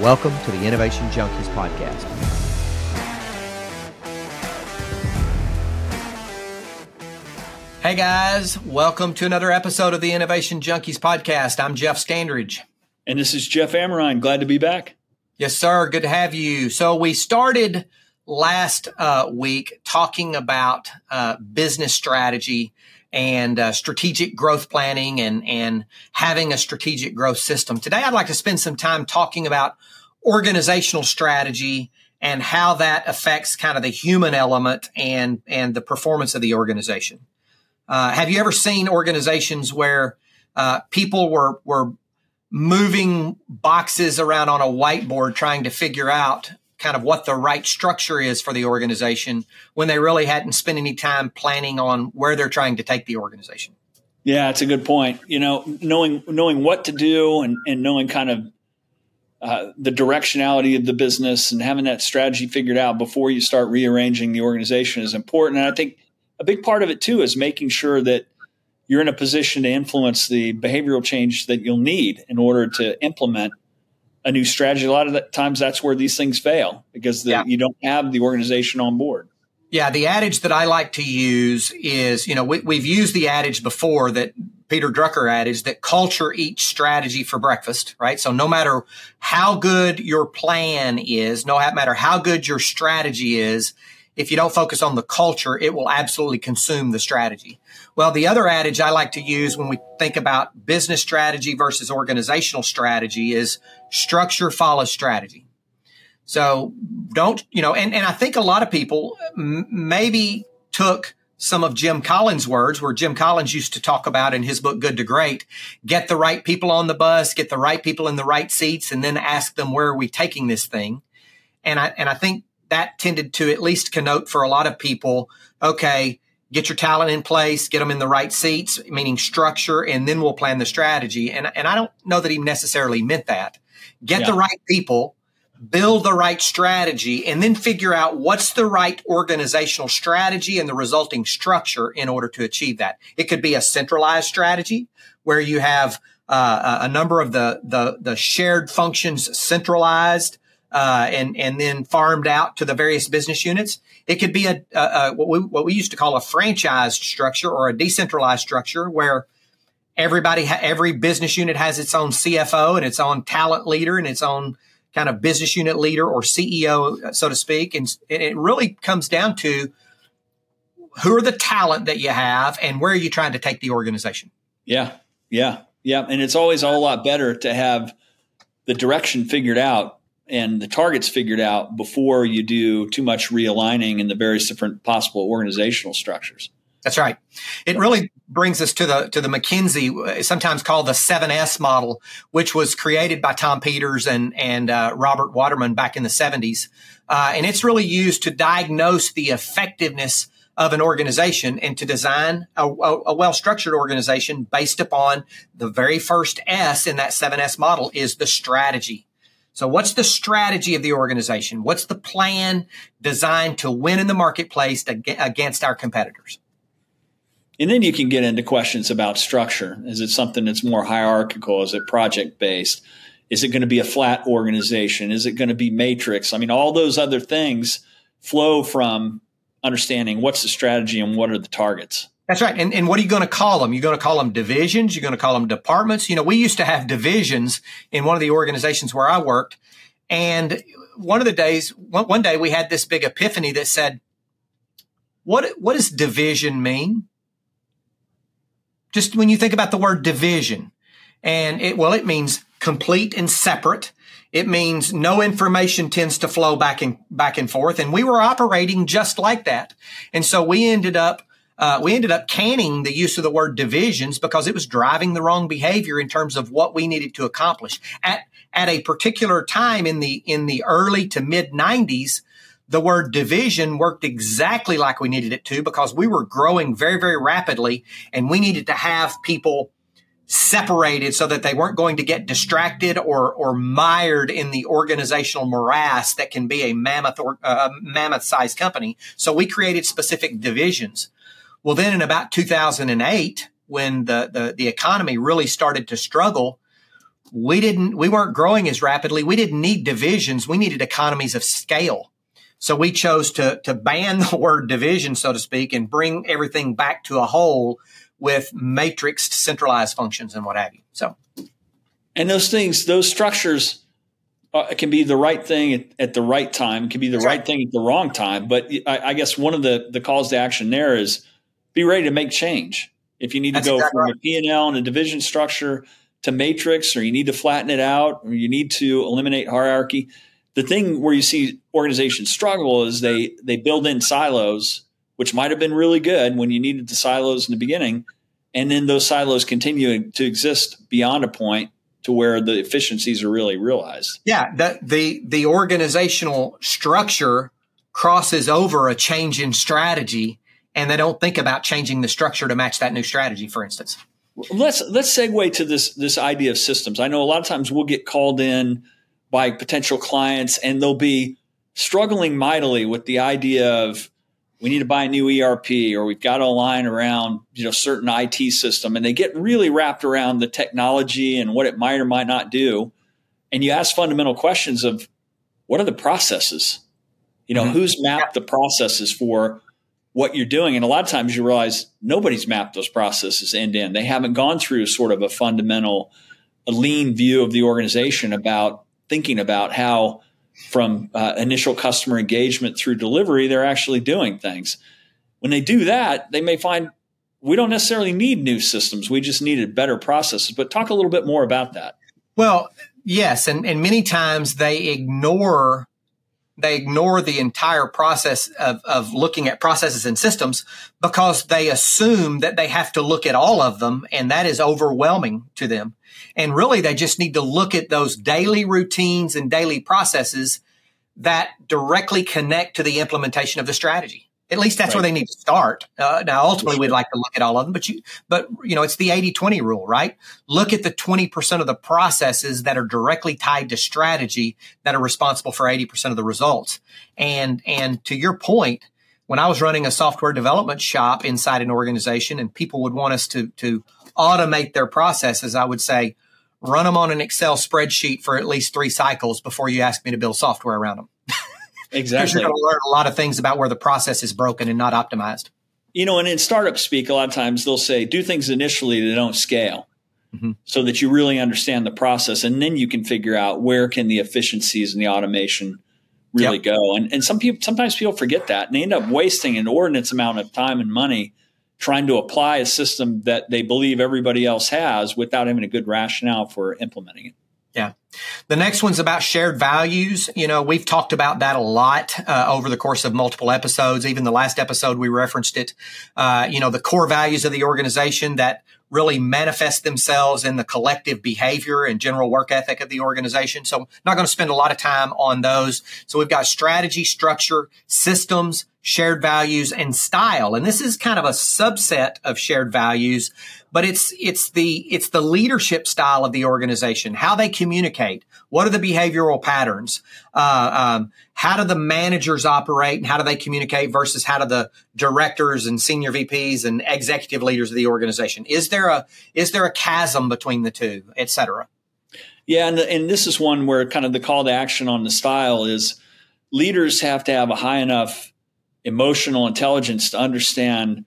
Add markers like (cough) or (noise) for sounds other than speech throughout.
Welcome to the Innovation Junkies podcast. Hey guys, welcome to another episode of the Innovation Junkies podcast. I'm Jeff Standridge. And this is Jeff Amrine. Glad to be back. Yes, sir. Good to have you. So we started last uh, week talking about uh, business strategy and uh, strategic growth planning and and having a strategic growth system. Today, I'd like to spend some time talking about organizational strategy and how that affects kind of the human element and and the performance of the organization. Uh, have you ever seen organizations where uh, people were were moving boxes around on a whiteboard trying to figure out kind of what the right structure is for the organization when they really hadn't spent any time planning on where they're trying to take the organization. Yeah, it's a good point. You know, knowing knowing what to do and, and knowing kind of uh, the directionality of the business and having that strategy figured out before you start rearranging the organization is important. And I think a big part of it too is making sure that you're in a position to influence the behavioral change that you'll need in order to implement a new strategy. A lot of the times that's where these things fail because the, yeah. you don't have the organization on board. Yeah, the adage that I like to use is, you know, we, we've used the adage before that Peter Drucker adage that culture eats strategy for breakfast, right? So no matter how good your plan is, no matter how good your strategy is, if you don't focus on the culture, it will absolutely consume the strategy. Well, the other adage I like to use when we think about business strategy versus organizational strategy is structure follows strategy. So don't, you know, and, and I think a lot of people m- maybe took some of Jim Collins' words, where Jim Collins used to talk about in his book, Good to Great, get the right people on the bus, get the right people in the right seats, and then ask them, where are we taking this thing? And I, and I think that tended to at least connote for a lot of people, okay, get your talent in place, get them in the right seats, meaning structure, and then we'll plan the strategy. And, and I don't know that he necessarily meant that. Get yeah. the right people, build the right strategy, and then figure out what's the right organizational strategy and the resulting structure in order to achieve that. It could be a centralized strategy where you have uh, a number of the, the, the shared functions centralized uh, and and then farmed out to the various business units. It could be a, a, a, what we what we used to call a franchised structure or a decentralized structure where everybody ha- every business unit has its own CFO and its own talent leader and its own kind of business unit leader or CEO, so to speak. And, and it really comes down to who are the talent that you have and where are you trying to take the organization. Yeah, yeah, yeah, and it's always a whole lot better to have the direction figured out and the targets figured out before you do too much realigning in the various different possible organizational structures. That's right. It really brings us to the to the McKinsey, sometimes called the 7S model, which was created by Tom Peters and and uh, Robert Waterman back in the 70s, uh, and it's really used to diagnose the effectiveness of an organization and to design a, a, a well structured organization based upon the very first S in that 7S model is the strategy. So what's the strategy of the organization? What's the plan designed to win in the marketplace against our competitors? And then you can get into questions about structure. Is it something that's more hierarchical? Is it project based? Is it going to be a flat organization? Is it going to be matrix? I mean, all those other things flow from understanding what's the strategy and what are the targets. That's right. And, and what are you going to call them? You're going to call them divisions. You're going to call them departments. You know, we used to have divisions in one of the organizations where I worked. And one of the days, one, one day we had this big epiphany that said, what, what does division mean? Just when you think about the word division and it, well, it means complete and separate. It means no information tends to flow back and back and forth. And we were operating just like that. And so we ended up uh, we ended up canning the use of the word divisions because it was driving the wrong behavior in terms of what we needed to accomplish. At at a particular time in the in the early to mid 90s the word division worked exactly like we needed it to because we were growing very very rapidly and we needed to have people separated so that they weren't going to get distracted or or mired in the organizational morass that can be a mammoth or uh, mammoth sized company. So we created specific divisions well, then in about 2008, when the, the, the economy really started to struggle, we didn't, we weren't growing as rapidly. We didn't need divisions. We needed economies of scale. So we chose to, to ban the (laughs) word division, so to speak, and bring everything back to a whole with matrixed centralized functions and what have you. So, and those things, those structures uh, can be the right thing at, at, the right time, can be the right, right, thing at the wrong time. But I, I, guess one of the, the calls to action there is be ready to make change. If you need That's to go exactly from right. a P&L and a division structure to matrix, or you need to flatten it out, or you need to eliminate hierarchy. The thing where you see organizations struggle is they they build in silos, which might have been really good when you needed the silos in the beginning, and then those silos continue to exist beyond a point to where the efficiencies are really realized. Yeah, the the the organizational structure crosses over a change in strategy and they don't think about changing the structure to match that new strategy for instance. Let's let's segue to this this idea of systems. I know a lot of times we'll get called in by potential clients and they'll be struggling mightily with the idea of we need to buy a new ERP or we've got to align around you know certain IT system and they get really wrapped around the technology and what it might or might not do and you ask fundamental questions of what are the processes you know mm-hmm. who's mapped the processes for what you're doing and a lot of times you realize nobody's mapped those processes end to end they haven't gone through sort of a fundamental a lean view of the organization about thinking about how from uh, initial customer engagement through delivery, they're actually doing things. When they do that, they may find we don't necessarily need new systems. We just needed better processes. But talk a little bit more about that. Well, yes, and, and many times they ignore they ignore the entire process of, of looking at processes and systems because they assume that they have to look at all of them and that is overwhelming to them. And really, they just need to look at those daily routines and daily processes that directly connect to the implementation of the strategy. At least that's right. where they need to start. Uh, now, ultimately, sure. we'd like to look at all of them, but you, but you know, it's the 80-20 rule, right? Look at the 20% of the processes that are directly tied to strategy that are responsible for 80% of the results. And, and to your point, when I was running a software development shop inside an organization and people would want us to, to automate their processes, I would say, run them on an Excel spreadsheet for at least three cycles before you ask me to build software around them. Exactly. Because you're going to learn a lot of things about where the process is broken and not optimized. You know, and in startup speak, a lot of times they'll say, do things initially that don't scale. Mm-hmm. So that you really understand the process, and then you can figure out where can the efficiencies and the automation really yep. go. And and some people sometimes people forget that, and they end up wasting an inordinate amount of time and money trying to apply a system that they believe everybody else has without having a good rationale for implementing it. Yeah. The next one's about shared values. You know, we've talked about that a lot uh, over the course of multiple episodes. Even the last episode, we referenced it. Uh, you know, the core values of the organization that really manifest themselves in the collective behavior and general work ethic of the organization. So I'm not going to spend a lot of time on those. So we've got strategy, structure, systems, shared values and style. And this is kind of a subset of shared values, but it's, it's the, it's the leadership style of the organization, how they communicate. What are the behavioral patterns? Uh, um, how do the managers operate and how do they communicate versus how do the directors and senior VPs and executive leaders of the organization? Is there a, is there a chasm between the two, et cetera? Yeah. And, and this is one where kind of the call to action on the style is leaders have to have a high enough emotional intelligence to understand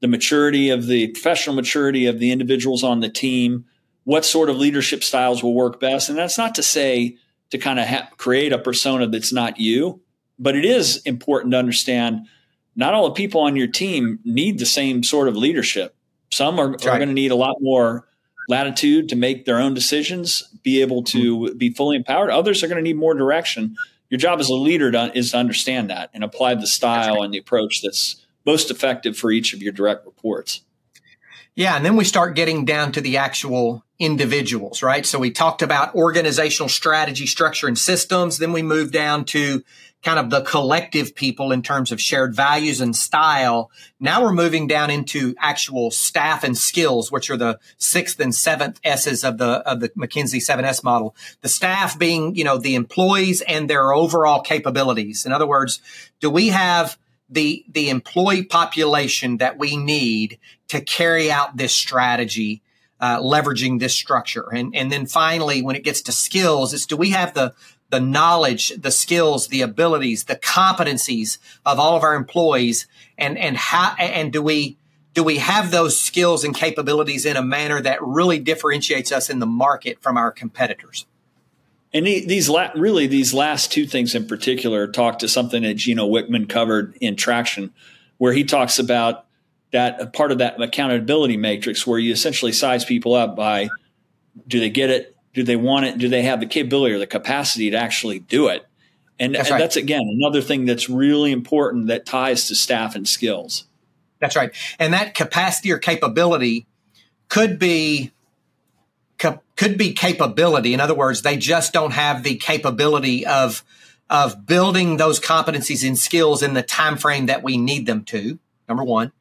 the maturity of the professional maturity of the individuals on the team, what sort of leadership styles will work best. And that's not to say to kind of ha- create a persona that's not you, but it is important to understand not all the people on your team need the same sort of leadership. Some are, right. are going to need a lot more latitude to make their own decisions, be able to be fully empowered. Others are going to need more direction your job as a leader to, is to understand that and apply the style right. and the approach that's most effective for each of your direct reports. Yeah, and then we start getting down to the actual individuals, right? So we talked about organizational strategy, structure, and systems. Then we move down to kind of the collective people in terms of shared values and style. Now we're moving down into actual staff and skills, which are the sixth and seventh S's of the, of the McKinsey 7S model. The staff being, you know, the employees and their overall capabilities. In other words, do we have the, the employee population that we need to carry out this strategy uh, leveraging this structure. And, and then finally, when it gets to skills, it's do we have the, the knowledge, the skills, the abilities, the competencies of all of our employees and, and how, and do we, do we have those skills and capabilities in a manner that really differentiates us in the market from our competitors? And these la- really these last two things in particular talk to something that Gino Wickman covered in Traction, where he talks about that part of that accountability matrix where you essentially size people up by do they get it, do they want it, do they have the capability or the capacity to actually do it, and that's, right. that's again another thing that's really important that ties to staff and skills. That's right. And that capacity or capability could be could be capability. In other words, they just don't have the capability of of building those competencies and skills in the time frame that we need them to. Number 1.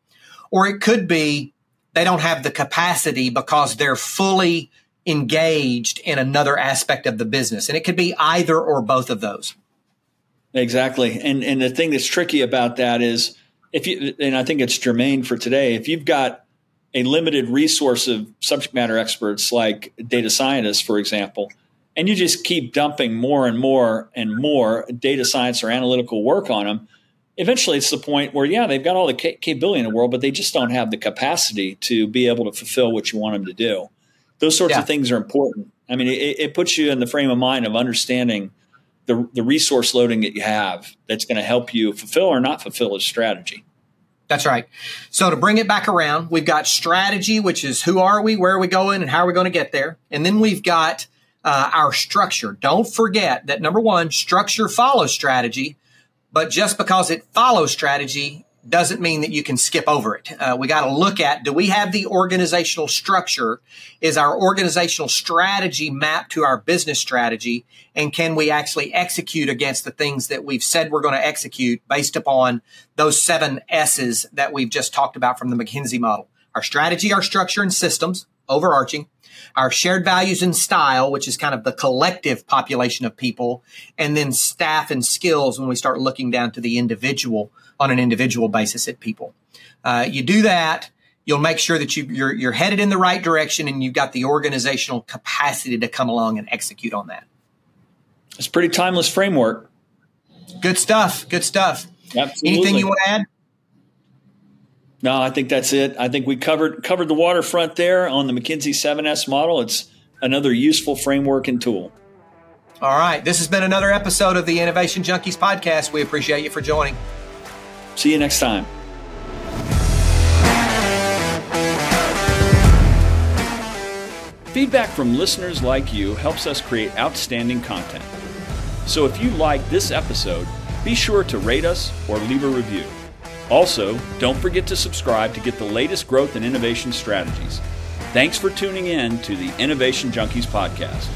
Or it could be they don't have the capacity because they're fully engaged in another aspect of the business. And it could be either or both of those. Exactly. And and the thing that's tricky about that is if you and I think it's germane for today, if you've got a limited resource of subject matter experts like data scientists, for example, and you just keep dumping more and more and more data science or analytical work on them, eventually it's the point where, yeah, they've got all the capability in the world, but they just don't have the capacity to be able to fulfill what you want them to do. Those sorts yeah. of things are important. I mean, it, it puts you in the frame of mind of understanding the, the resource loading that you have that's going to help you fulfill or not fulfill a strategy. That's right. So to bring it back around, we've got strategy, which is who are we, where are we going, and how are we going to get there. And then we've got uh, our structure. Don't forget that number one, structure follows strategy, but just because it follows strategy doesn't mean that you can skip over it. Uh, we got to look at do we have the organizational structure? Is our organizational strategy mapped to our business strategy? And can we actually execute against the things that we've said we're going to execute based upon those seven S's that we've just talked about from the McKinsey model? Our strategy, our structure and systems, overarching, our shared values and style, which is kind of the collective population of people, and then staff and skills when we start looking down to the individual on an individual basis at people. Uh, you do that, you'll make sure that you, you're, you're headed in the right direction and you've got the organizational capacity to come along and execute on that. It's a pretty timeless framework. Good stuff. Good stuff. Absolutely. Anything you want to add? No, I think that's it. I think we covered covered the waterfront there on the McKinsey 7S model. It's another useful framework and tool. All right. This has been another episode of the Innovation Junkies podcast. We appreciate you for joining. See you next time. Feedback from listeners like you helps us create outstanding content. So if you like this episode, be sure to rate us or leave a review. Also, don't forget to subscribe to get the latest growth and innovation strategies. Thanks for tuning in to the Innovation Junkies podcast.